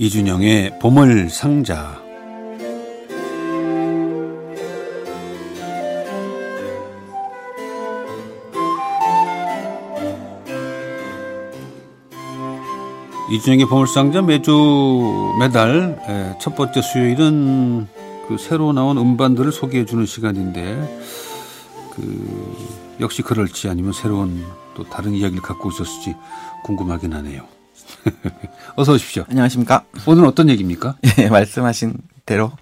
이준영의 보물 상자 이준영의 보물상자 매주 매달 첫 번째 수요일은 그 새로 나온 음반들을 소개해 주는 시간인데 그 역시 그럴지 아니면 새로운 또 다른 이야기를 갖고 오셨을지 궁금하긴 하네요. 어서 오십시오. 안녕하십니까. 오늘 어떤 얘기입니까? 예, 말씀하신 대로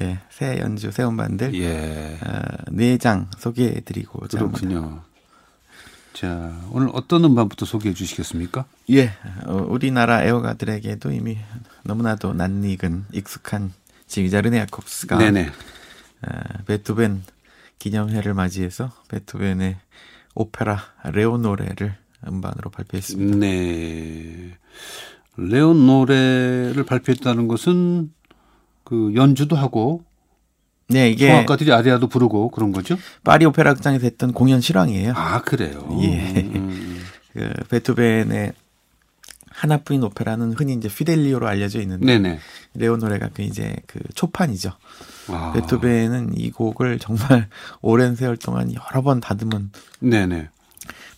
예, 새 연주 새 음반들 예. 어, 네장 소개해 드리고 그렇군요. 자, 오늘 어떤 음반부터 소개해 주시겠습니까? 예, 어, 우리나라 애호가들에게도 이미 너무나도 낯익은 익숙한 지휘자 르네 야콥스가 네네. 어, 베토벤 기념회를 맞이해서 베토벤의 오페라 레오노레를 음반으로 발표했습니다. 네. 레오노레를 발표했다는 것은 그 연주도 하고 네, 이게 성악가들이 아리아도 부르고 그런 거죠? 파리 오페라 극장에서 했던 공연 실황이에요. 아, 그래요. 예. 음. 그 베토벤의 하나뿐인 오페라는 흔히 이제 피델리오로 알려져 있는데 네네. 레오노레가 그 이제 그 초판이죠. 아. 베토벤은 이 곡을 정말 오랜 세월 동안 여러 번 다듬은 네네.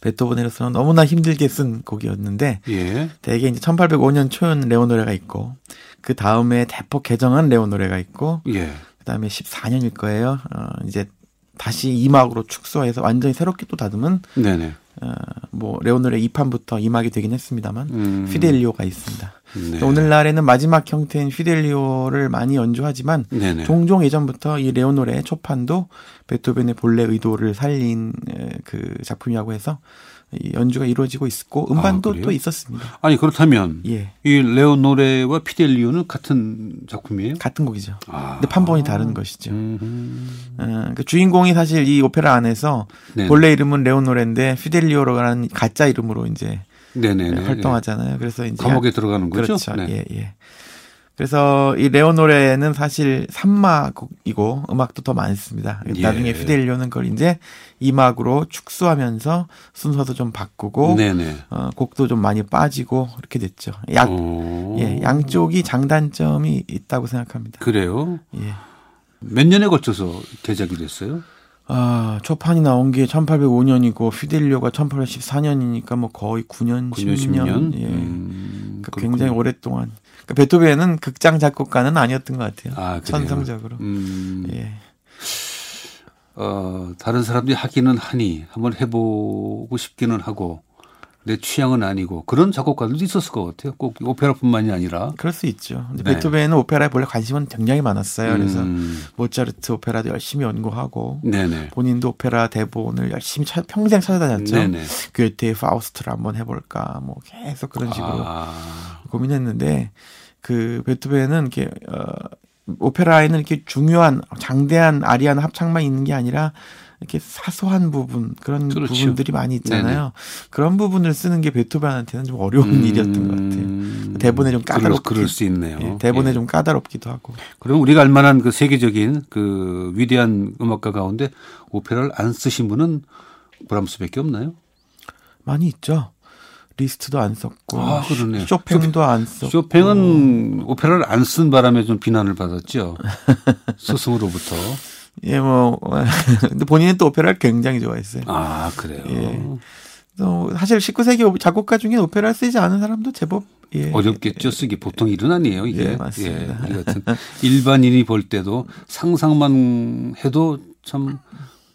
베토벤으로서는 너무나 힘들게 쓴 곡이었는데 예. 대개 이제 1805년 초연 레오노레가 있고 그 다음에 대폭 개정한 레오노레가 있고 예. 그다음에 14년일 거예요. 어 이제 다시 2막으로 축소해서 완전히 새롭게 또 다듬은 네네. 어 뭐 레오노레 2판부터 2막이 되긴 했습니다만 음. 피델리오가 있습니다. 네. 오늘날에는 마지막 형태인 피델리오를 많이 연주하지만 네네. 종종 예전부터 이 레오노레 초판도 베토벤의 본래 의도를 살린 그 작품이라고 해서 연주가 이루어지고 있었고 음반도 아, 또 있었습니다. 아니 그렇다면 예. 이 레오노레와 피델리오는 같은 작품이에요? 같은 곡이죠. 아. 근데 판본이 다른 것이죠. 어, 그 주인공이 사실 이 오페라 안에서 네네. 본래 이름은 레오노레인데 피델리오라는 가짜 이름으로 이제 네네네. 활동하잖아요. 그래서 이제 감옥에 들어가는 거죠. 그렇죠. 네. 예, 예. 그래서 이 레오 노래는 사실 3막이고 음악도 더 많습니다. 예. 나중에 피델리오는 그걸 이제 2막으로 축소하면서 순서도 좀 바꾸고 네네. 어, 곡도 좀 많이 빠지고 이렇게 됐죠. 양, 예, 양쪽이 장단점이 있다고 생각합니다. 그래요? 예. 몇 년에 걸쳐서 제작이 됐어요? 아, 초판이 나온 게 1805년이고 피델리오가 1814년이니까 뭐 거의 9년, 9년 10년. 10년? 예. 음, 그러니까 굉장히 오랫동안 그러니까 베토벤은 극장 작곡가는 아니었던 것 같아요. 아, 천성적으로. 음. 예. 어, 다른 사람들이 하기는 하니 한번 해보고 싶기는 하고 내 취향은 아니고 그런 작곡가들도 있었을 것 같아요. 꼭 오페라뿐만이 아니라. 그럴 수 있죠. 근데 네. 베토벤은 오페라에 원래 관심은 굉장히 많았어요. 그래서 음. 모차르트 오페라도 열심히 연구하고 네네. 본인도 오페라 대본을 열심히 차, 평생 찾아다녔죠. 네네. 괴테의 파우스트를 한번 해볼까 뭐 계속 그런 식으로 아. 고민했는데 그 베토벤은 이렇게 어 오페라에는 이렇게 중요한 장대한 아리아나 합창만 있는 게 아니라 이렇게 사소한 부분 그런 그렇죠. 부분들이 많이 있잖아요. 네네. 그런 부분을 쓰는 게 베토벤한테는 좀 어려운 음... 일이었던 것 같아요. 대본에 좀 까다롭 그럴, 그럴 수 있네요. 예, 대본에 예. 좀 까다롭기도 하고. 그럼 우리가 알만한 그 세계적인 그 위대한 음악가 가운데 오페라를 안 쓰신 분은 브람스밖에 없나요? 많이 있죠. 리스트도 안 썼고 아, 그러네. 쇼팽도 안 썼고 쇼팽은 오페라를 안 쓴 바람에 좀 비난을 받았죠 스승으로부터 예, 뭐, 근데 본인은 또 오페라를 굉장히 좋아했어요. 아, 그래요? 예. 또 사실 19세기 작곡가 중에 오페라를 쓰지 않은 사람도 제법 예. 어렵겠죠 쓰기 보통 일은 아니에요 이게 예, 맞습니다. 예, 이 같은 일반인이 볼 때도 상상만 해도 참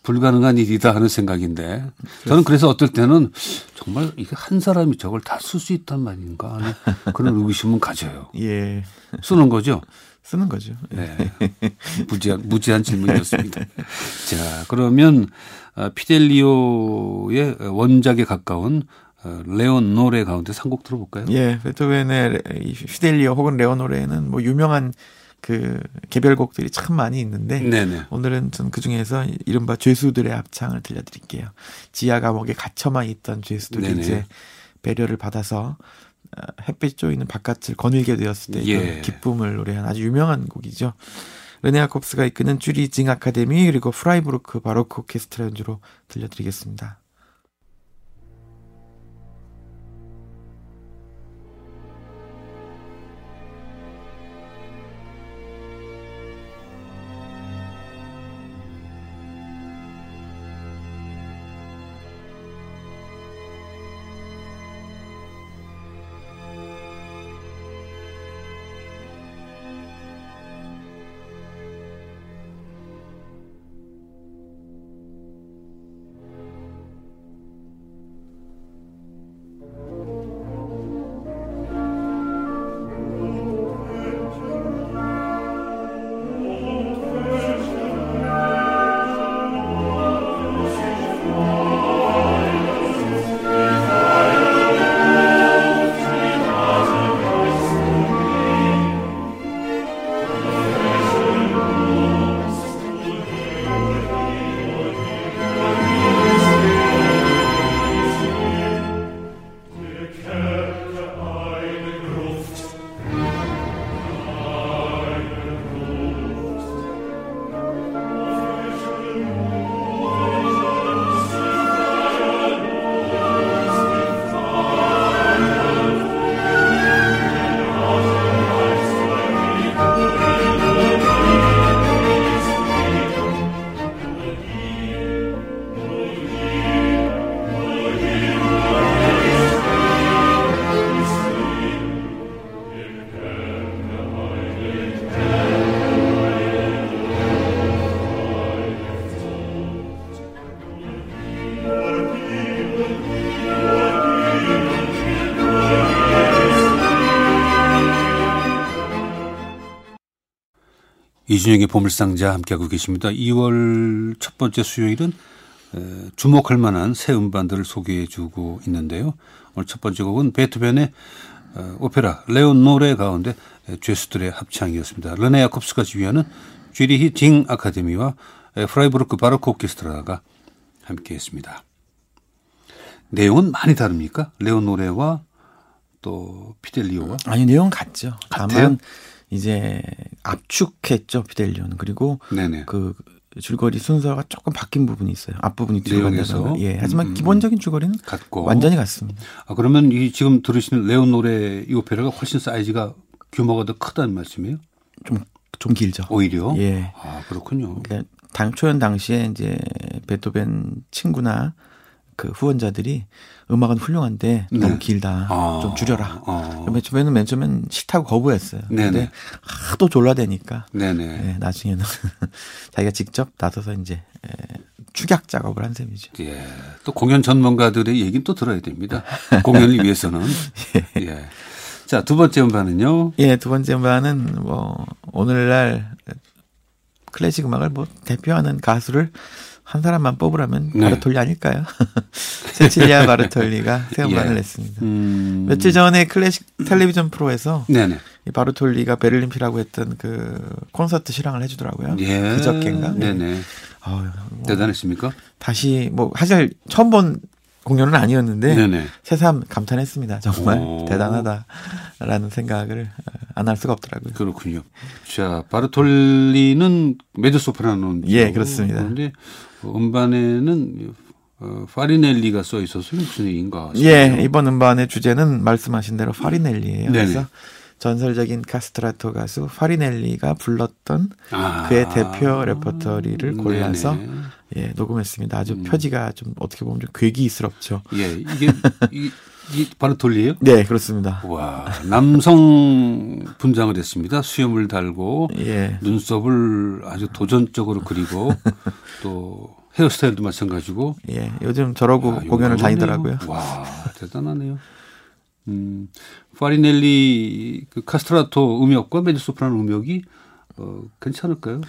불가능한 일이다 하는 생각인데 저는 그래서 어떨 때는 정말 이게 한 사람이 저걸 다 쓸 수 있단 말인가 하는 그런 의구심은 가져요. 예. 쓰는 거죠. 쓰는 거죠. 네. 무지한, 무지한 질문이었습니다. 자, 그러면 어, 피델리오의 원작에 가까운 어, 레온 노래 가운데 상곡 들어볼까요? 예, 베토벤의 피델리오 혹은 레온 노래는 뭐 유명한 그 개별곡들이 참 많이 있는데 네네. 오늘은 전 그 중에서 이른바 죄수들의 합창을 들려드릴게요. 지하 감옥에 갇혀만 있던 죄수들이 네네. 이제 배려를 받아서 어, 햇빛 쬐있는 바깥을 거닐게 되었을 때 예. 기쁨을 노래한 아주 유명한 곡이죠. 르네 야콥스가 이끄는 취리히 징 아카데미 그리고 프라이부르크 바로크 오케스트라 연주로 들려드리겠습니다. 이준형의 보물상자 함께하고 계십니다. 2월 첫 번째 수요일은 주목할 만한 새 음반들을 소개해 주고 있는데요. 오늘 첫 번째 곡은 베토벤의 어, 오페라 레오노레 가운데 죄수들의 합창이었습니다. 르네 야콥스가 지휘하는 취리히 징 아카데미와 프라이부르크 바로크 오케스트라가 함께했습니다. 내용은 많이 다릅니까? 레오노레와 또 피델리오와? 아니 내용 같죠. 같아요? 다만 이제 압축했죠 피델리오는 그리고 네네. 그 줄거리 순서가 조금 바뀐 부분이 있어요. 앞부분이 뒤로 간다서 예. 하지만 음, 음, 기본적인 줄거리는 같고 완전히 같습니다. 아 그러면 이 지금 들으시는 레온 노래 이 오페라가 훨씬 사이즈가 규모가 더 크다는 말씀이에요? 좀 좀 길죠. 오히려. 예. 아 그렇군요. 그러니까 당 초연 당시에 이제 베토벤 친구나 그 후원자들이 음악은 훌륭한데 네. 너무 길다. 어. 좀 줄여라. 어. 맨 처음에는 맨 처음엔 싫다고 거부했어요. 네네. 근데 하도 졸라대니까. 네네. 네, 나중에는 자기가 직접 나서서 이제 축약 작업을 한 셈이죠. 예. 또 공연 전문가들의 얘기는 또 들어야 됩니다. 공연을 위해서는. 예. 예. 자, 두 번째 음반은요? 예, 두 번째 음반은 뭐 오늘날 클래식 음악을 뭐 대표하는 가수를 한 사람만 뽑으라면 네. 바르톨리 아닐까요? 세칠리아 바르톨리가 새 음반을 예. 냈습니다. 음... 며칠 전에 클래식 텔레비전 프로에서 네네. 이 바르톨리가 베를린 필하고 했던 그 콘서트 실황을 해주더라고요. 예. 그저께인가? 네네. 어, 뭐 대단했습니까? 다시 뭐 사실 처음 본 공연은 아니었는데 네네. 새삼 감탄했습니다. 정말 오. 대단하다라는 생각을 안 할 수가 없더라고요. 그렇군요. 자 바르톨리는 메조 소프라노 예 그렇습니다. 그런데 음반에는 어, 파리넬리가 써 있어서 무슨 얘기인가? 싶어요. 예 이번 음반의 주제는 말씀하신 대로 파리넬리예요. 네네. 그래서 전설적인 카스트라토 가수 파리넬리가 불렀던 아. 그의 대표 레퍼토리를 골라서 네네. 예, 녹음했습니다. 아주 음. 표지가 좀 어떻게 보면 좀 괴기스럽죠. 예, 이게 이, 이 바르톨리예요? 네, 그렇습니다. 와, 남성 분장을 했습니다. 수염을 달고 예. 눈썹을 아주 도전적으로 그리고 또 헤어스타일도 마찬가지고. 예, 요즘 저러고 아, 공연을 다니더라고요. 와, 대단하네요. 음, 파리넬리 그 카스트라토 음역과 메조소프라노 음역이 어, 괜찮을까요?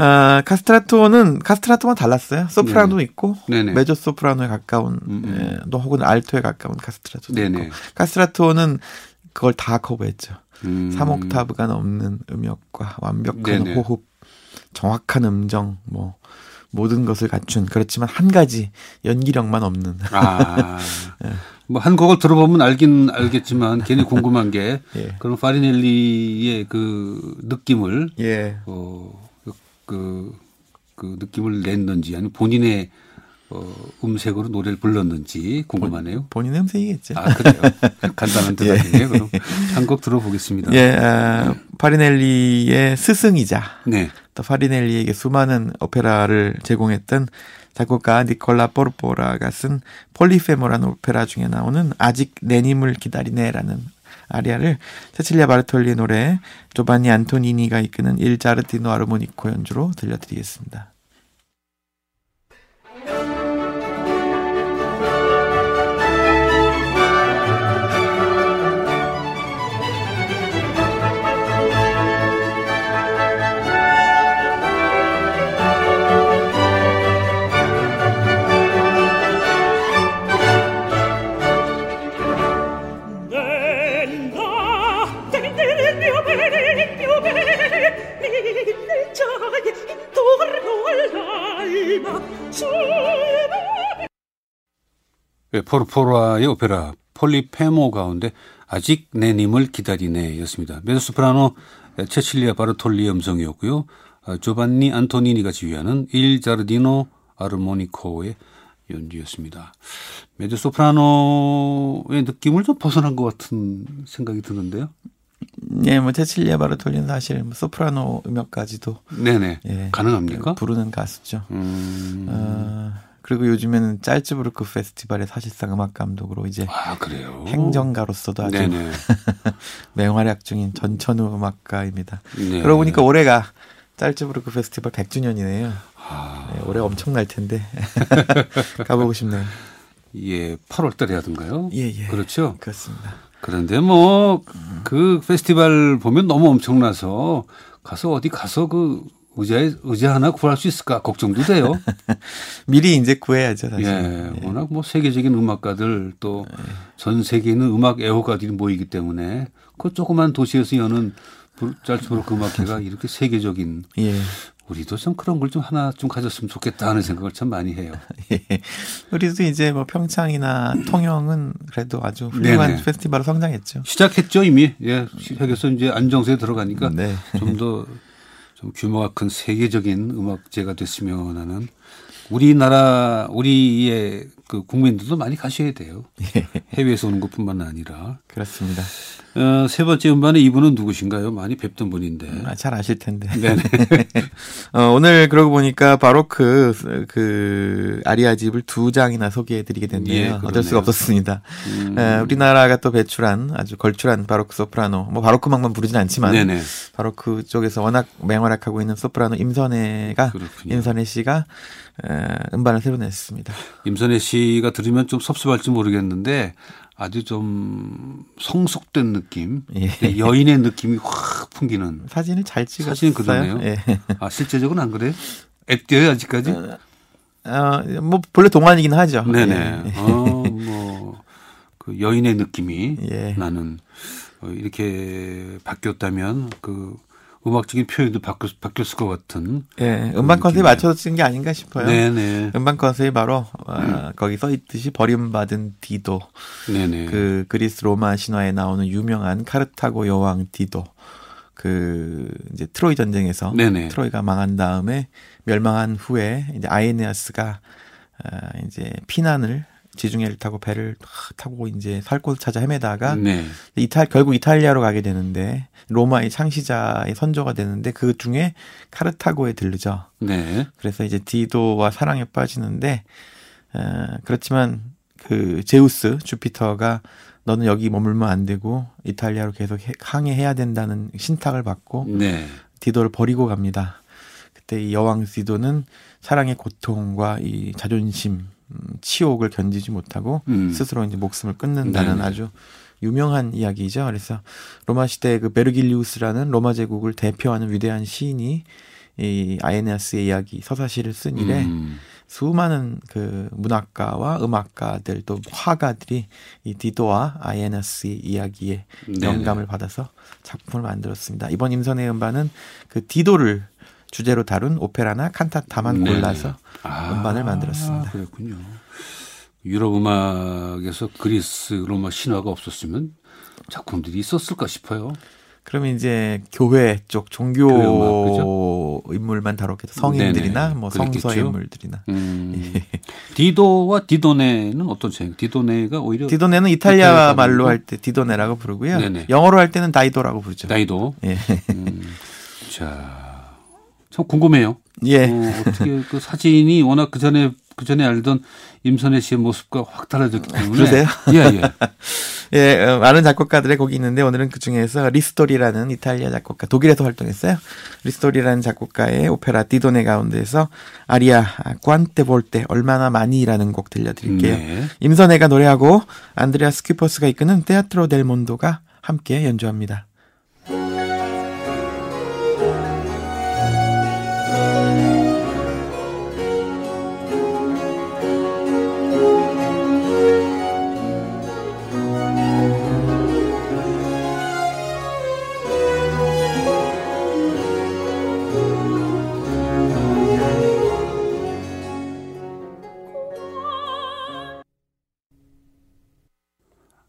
아, 카스트라토는 카스트라토만 달랐어요. 소프라노 네. 있고 네네. 메조 소프라노에 가까운 음, 음. 예, 또 혹은 알토에 가까운 카스트라토도 네네. 있고. 카스트라토는 그걸 다 커버했죠. 음. 3옥타브가 넘는 음역과 완벽한. 호흡, 정확한 음정, 뭐 모든 것을 갖춘 그렇지만 한 가지 연기력만 없는. 아. 예. 뭐한 곡을 들어보면 알긴 알겠지만 괜히 궁금한 게 예. 그런 파리넬리의 그 느낌을 예. 어, 그, 그 느낌을 냈는지 아니면 본인의 어, 음색으로 노래를 불렀는지 궁금하네요. 본 인의 음색이겠죠. 아, 그래요. 간단한 대답이네요. 예. 그럼 한 곡 들어보겠습니다. 예, 아, 파리넬리의 스승이자 네. 또 파리넬리에게 수많은 오페라를 제공했던 작곡가 니콜라 포르포라가 쓴 폴리페모라는 오페라 중에 나오는 아직 내님을 기다리네라는 아리아를 세칠리아 바르톨리의 노래 조바니 안토니니가 이끄는 일 자르티노 아르모니코 연주로 들려드리겠습니다. 포르포라의 오페라 폴리페모 가운데 아직 내 님을 기다리네였습니다. 메소소프라노 체칠리아 바르톨리 음성이었고요. 아, 조반니 안토니니가 지휘하는 일 자르디노 아르모니코의 연주였습니다. 메드소프라노의 느낌을 좀 벗어난 것 같은 생각이 드는데요. 네, 뭐 체칠리아 바르톨리는 사실 뭐 소프라노 음역까지도 네네 예, 가능합니까? 부르는 가수죠. 음... 어, 그리고 요즘에는 짤츠부르크 페스티벌의 사실상 음악 감독으로 이제 아? 행정가로서도 아주 맹활약 중인 전천후 음악가입니다. 네. 그러고 보니까 올해가 짤츠부르크 페스티벌 100주년이네요. 아... 네, 올해 엄청날 텐데 가보고 싶네요. 예, 8월 달에 하던가요? 예, 예. 그렇죠? 그렇습니다. 그런데 뭐그 페스티벌 보면 너무 엄청나서 가서 어디 가서 그 의자 의자 하나 구할 수 있을까 걱정도 돼요. 미리 이제 구해야죠, 사실. 예, 예. 워낙 뭐 세계적인 음악가들 또전 예. 세계에 있는 음악 애호가들이 모이기 때문에 그 조그만 도시에서 여는 짤츠브로크 음악회가 이렇게 세계적인 예. 우리도 좀 그런 걸 좀 하나 좀 가졌으면 좋겠다 하는 생각을 참 많이 해요. 예. 우리도 이제 뭐 평창이나 통영은 그래도 아주 훌륭한 네네. 페스티벌로 성장했죠. 시작했죠 이미. 예, 시작해서 이제 안정세에 들어가니까 네. 좀더 좀 규모가 큰 세계적인 음악제가 됐으면 하는 우리나라 우리의 그 국민들도 많이 가셔야 돼요. 예. 해외에서 오는 것뿐만 아니라 그렇습니다. 어, 세 번째 음반의 이분은 누구신가요? 많이 뵙던 분인데. 아, 잘 아실 텐데. 네네. 어, 오늘 그러고 보니까 바로 그, 그, 아리아 집을 두 장이나 소개해 드리게 됐네요. 예, 어쩔 수가 없었습니다. 음. 어, 우리나라가 또 배출한 아주 걸출한 바로크 소프라노, 뭐 바로크 음악만 부르진 않지만. 네네. 바로크 쪽에서 워낙 맹활약하고 있는 소프라노 임선혜가, 그렇군요. 임선혜 씨가 어, 음반을 새로 냈습니다. 임선혜 씨가 들으면 좀 섭섭할지 모르겠는데 아주 좀 성숙된 느낌, 예. 여인의 느낌이 확 풍기는 사진을 잘 찍었어요. 사진 그러네요. 예. 아 실제적으로 안 그래요? 앱디어요 아직까지? 어, 어, 뭐 본래 동안이긴 하죠. 네네. 예. 어, 뭐그 여인의 느낌이 예. 나는 어, 이렇게 바뀌었다면 그 음악적인 표현도 바뀌, 바뀌었을 것 같은. 예, 음반 컨셉에 맞춰서 쓴 게 아닌가 싶어요. 네네. 음반 컨셉이 바로 어, 음. 거기 써 있듯이 버림받은 디도. 네네. 그 그리스 로마 신화에 나오는 유명한 카르타고 여왕 디도. 그 이제 트로이 전쟁에서 네네. 트로이가 망한 다음에 멸망한 후에 이제 아에네아스가 아 이제 피난을 지중해를 타고 배를 타고 이제 살 곳을 찾아 헤매다가 네. 이탈 결국 이탈리아로 가게 되는데 로마의 창시자의 선조가 되는데 그 중에 카르타고에 들르죠. 네. 그래서 이제 디도와 사랑에 빠지는데 어, 그렇지만 그 제우스 주피터가 너는 여기 머물면 안 되고 이탈리아로 계속 항해해야 된다는 신탁을 받고 네. 디도를 버리고 갑니다. 그때 이 여왕 디도는 사랑의 고통과 이 자존심 음, 치욕을 견디지 못하고 음. 스스로 이제 목숨을 끊는다는 네 아주 유명한 이야기죠. 그래서 로마 시대 그 베르길리우스라는 로마 제국을 대표하는 위대한 시인이 이 아에네아스의 이야기 서사시를 쓴 이래 음. 수많은 그 문학가와 음악가들 또 화가들이 이 디도와 아에네아스의 이야기에 네네. 영감을 받아서 작품을 만들었습니다. 이번 임선의 음반은 그 디도를 주제로 다룬 오페라나 칸타타만 네. 골라서 아, 음반을 만들었습니다. 그렇군요. 유럽 음악에서 그리스 로마 신화가 없었으면 작품들이 있었을까 싶어요. 그러면 이제 교회 쪽 종교 음악, 인물만 다뤘겠죠. 성인들이나 네네. 뭐 성서 인물들이나. 음. 예. 디도와 디도네는 어떤 차이? 디도네가 오히려 디도네는 이탈리아 말로 할 때 디도네라고 부르고요. 네네. 영어로 할 때는 다이도라고 부르죠. 다이도. 예. 음. 자. 참 궁금해요. 예. 어, 어떻게 그 사진이 워낙 그 전에 그 전에 알던 임선혜 씨의 모습과 확 달라졌기 때문에. 그러세요? 예, 예. 예, 어, 많은 작곡가들의 곡이 있는데 오늘은 그 중에서 리스토리라는 이탈리아 작곡가, 독일에서 활동했어요. 리스토리라는 작곡가의 오페라 디도네 가운데서 아리아 Quante volte 얼마나 많이라는 곡 들려드릴게요. 네. 임선혜가 노래하고 안드레아스 퀴퍼스가 이끄는 테아트로 델 몬도가 함께 연주합니다.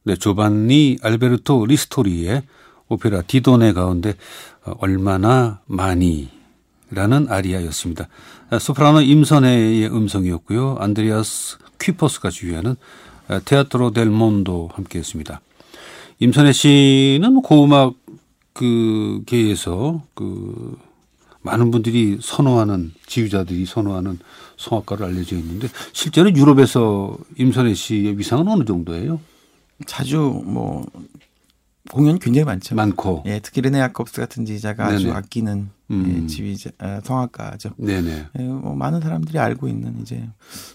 네, 조반니 알베르토 리스토리의 오페라 디도네 가운데 어, 얼마나 많이 라는 아리아였습니다. 아, 소프라노 임선혜의 음성이었고요. 안드리아스 퀴퍼스가 주휘하는 아, 테아트로 델 몬도 함께 했습니다. 임선혜 씨는 고음악 그 계에서 그 많은 분들이 선호하는 지휘자들이 선호하는 성악가로 알려져 있는데 실제로 유럽에서 임선혜 씨의 위상은 어느 정도예요? 자주 뭐 공연이 굉장히 많죠. 많고. 예, 특히 르네 야콥스 같은 지휘자가 네네. 아주 아끼는 음. 예, 지휘자 아, 성악가죠. 네네. 예, 뭐 많은 사람들이 알고 있는 이제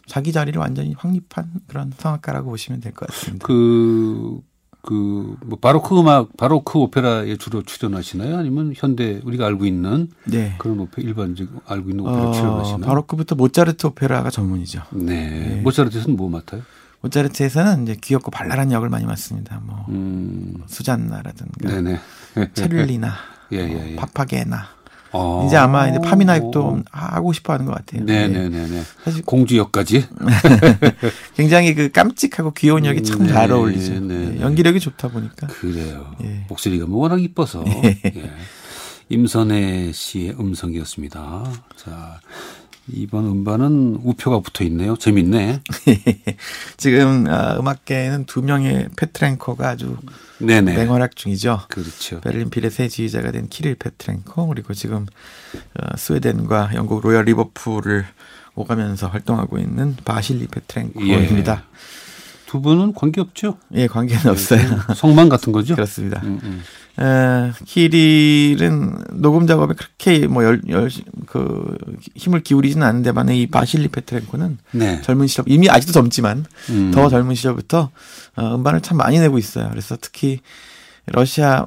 자기 자리를 완전히 확립한 그런 성악가라고 보시면 될 것 같습니다. 그 그뭐 바로크 음악, 바로크 오페라에 주로 출연하시나요? 아니면 현대 우리가 알고 있는 네. 그런 오페 일반적 알고 있는 오페라 어, 출연하시나요? 바로크부터 모차르트 오페라가 전문이죠. 네. 네. 모차르트에서는 뭐 맡아요? 모차르트에서는 이제 귀엽고 발랄한 역을 많이 맡습니다. 뭐 음. 수잔나라든가 네네. 체룰리나, 예, 예, 예. 뭐 파파게나. 어. 이제 아마 이제 파미나입도 하고 싶어 하는 것 같아요. 네네네. 네. 사실 공주 역까지 굉장히 그 깜찍하고 귀여운 역이 참잘 네, 어울리죠. 네, 네, 연기력이 좋다 보니까. 그래요. 예. 목소리가 뭐 워낙 이뻐서. 예. 예. 임선혜 씨의 음성이었습니다. 자, 이번 음반은 우표가 붙어 있네요. 재밌네. 지금 어, 음악계에는 두 명의 페트렌코가 아주 네네. 맹활약 중이죠. 그렇죠. 베를린 필의 새 지휘자가 된 키릴 페트렌코 그리고 지금 어, 스웨덴과 영국 로열 리버풀을 오가면서 활동하고 있는 바실리 페트렌코입니다. 예. 두 분은 관계 없죠? 예, 관계는 없어요. 성만 같은 거죠? 그렇습니다. 음, 음. 에, 키릴은 녹음 작업에 그렇게 뭐 열, 열, 그 힘을 기울이지는 않는데 이 바실리 페트렌코는 네. 젊은 시절 이미 아직도 젊지만 음. 더 젊은 시절부터 어, 음반을 참 많이 내고 있어요. 그래서 특히 러시아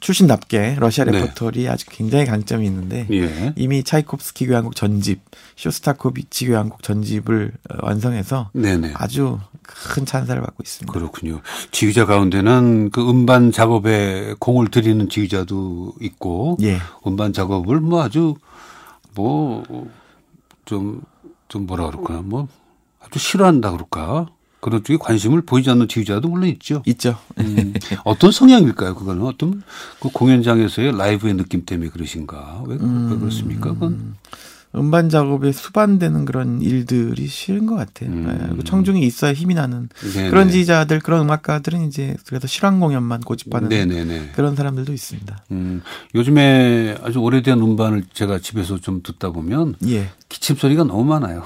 출신답게 러시아 네. 레퍼토리 네. 아주 굉장히 강점이 있는데 예. 이미 차이콥스키 교향곡 전집, 쇼스타코비치 교향곡 전집을 어, 완성해서 네네. 아주 큰 찬사를 받고 있습니다. 그렇군요. 지휘자 가운데는 그 음반 작업에 공을 들이는 지휘자도 있고 예. 음반 작업을 뭐 아주 뭐 좀좀 좀 뭐라 그럴까요? 뭐 아주 싫어한다 그럴까? 그런 쪽에 관심을 보이지 않는 지휘자도 물론 있죠. 있죠. 음, 어떤 성향일까요? 그거는 어떤 그 공연장에서의 라이브의 느낌 때문에 그러신가? 왜, 음, 왜 그렇습니까? 그건? 음반 작업에 수반되는 그런 일들이 싫은 것 같아요. 음. 네. 청중이 있어야 힘이 나는 네네. 그런 지휘자들, 그런 음악가들은 이제 그래서 실황 공연만 고집하는 네네네. 그런 사람들도 있습니다. 음. 요즘에 아주 오래된 음반을 제가 집에서 좀 듣다 보면 예. 기침 소리가 너무 많아요.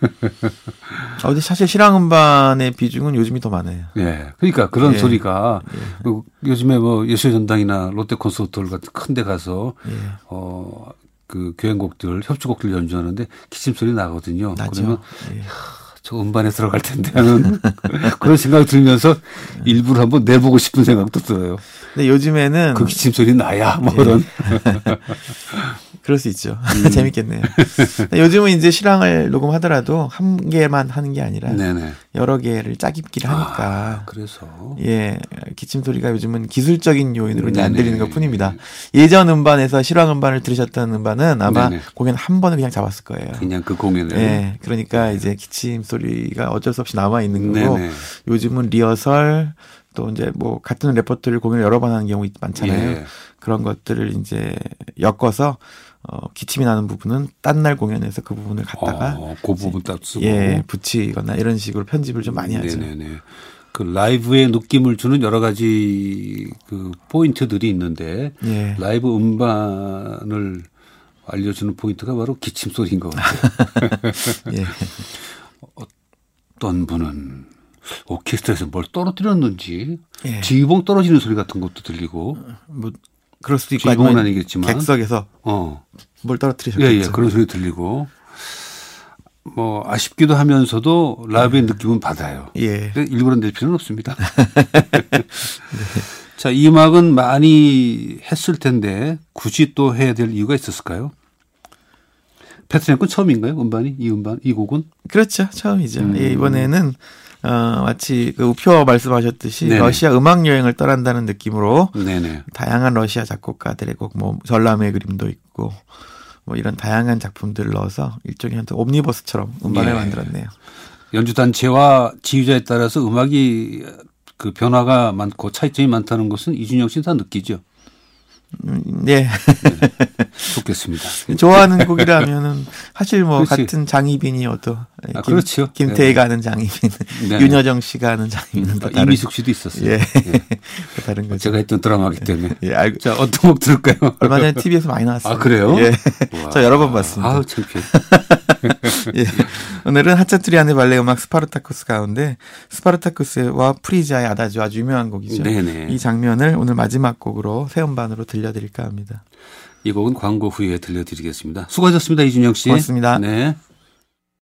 아, 근데 사실 실황 음반의 비중은 요즘이 더 많아요. 예. 그러니까 그런 예. 소리가 예. 그 요즘에 뭐 예술 전당이나 롯데 콘서트홀 같은 큰 데 가서 예. 어, 그 교향곡들, 협주곡들 연주하는데 기침 소리 나거든요. 나죠. 그러면 예. 저 음반에 들어갈 텐데 하는 그런 생각이 들면서 일부러 한번 내보고 싶은 생각도 들어요. 근데 요즘에는 그 기침 소리 나야 뭐 예. 그런. 그럴 수 있죠. 음. 재밌겠네요. 요즘은 이제 실황을 녹음하더라도 한 개만 하는 게 아니라 네네. 여러 개를 짜깁기를 하니까. 아, 그래서 예 기침 소리가 요즘은 기술적인 요인으로 안 들리는 것 뿐입니다. 예전 음반에서 실황 음반을 들으셨던 음반은 아마 네네. 공연 한 번을 그냥 잡았을 거예요. 그냥 그 공연을. 예, 그러니까 이제 기침 소리가 어쩔 수 없이 남아 있는 거고 네네. 요즘은 리허설 또 이제 뭐 같은 레퍼토리를 공연을 여러 번 하는 경우 많잖아요. 예. 그런 것들을 이제 엮어서 어, 기침이 나는 부분은 딴 날 공연에서 그 부분을 갖다가 어, 그 부분 딱 쓰고 예 붙이거나 이런 식으로 편집을 좀 많이 하죠. 네네네. 그 라이브의 느낌을 주는 여러 가지 그 포인트들이 있는데 예. 라이브 음반을 알려주는 포인트가 바로 기침 소리인 것 같아요. 예. 어떤 분은 오케스트라에서 뭘 떨어뜨렸는지 예. 지휘봉 떨어지는 소리 같은 것도 들리고 뭐 그럴 수도 있고 지휘봉은 아니겠지만 객석에서 어. 뭘 떨어뜨리셨겠죠. 예, 예. 그런 소리 들리고 뭐 아쉽기도 하면서도 라이브의 네. 느낌은 받아요. 예. 일부러 낼 필요는 없습니다. 네. 자, 이 음악은 많이 했을 텐데 굳이 또 해야 될 이유가 있었을까요? 패트랭크 처음인가요? 음반이 이 음반 이 곡은? 그렇죠. 처음이죠. 음. 예, 이번에는 어, 마치 그 우표 말씀하셨듯이 네네. 러시아 음악 여행을 떠난다는 느낌으로 네네. 다양한 러시아 작곡가들의 곡, 뭐 전람의 그림도 있고 뭐 이런 다양한 작품들을 넣어서 일종의 옴니버스처럼 음반을 예. 만들었네요. 연주 단체와 지휘자에 따라서 음악이 그 변화가 많고 차이점이 많다는 것은 이준영 씨는 다 느끼죠. 음, 네. 네. 좋겠습니다. 좋아하는 곡이라면은 사실 뭐 그렇지. 같은 장희빈이어도 아, 김, 그렇죠. 김태희가 하는 장희빈, 네. 윤여정 씨가 하는 장희빈은 아, 이미숙 씨도 있었어요. 예. 예. 다른 거죠. 제가 했던 드라마기 때문에. 예. 알고. 자 어떤 곡 들을까요? 얼마 전에 TV에서 많이 나왔어요. 아 그래요? 예. 저 여러 번 봤습니다. 아우 창피해. 예. 오늘은 하차투리안의 발레 음악 스파르타쿠스 가운데 스파르타쿠스와 프리기아의 아다지오 아주 유명한 곡이죠. 네네. 이 장면을 오늘 마지막 곡으로 새 음반으로 들려드릴까 합니다. 이 곡은 광고 후에 들려드리겠습니다. 수고하셨습니다. 이준영 씨. 고맙습니다. 네.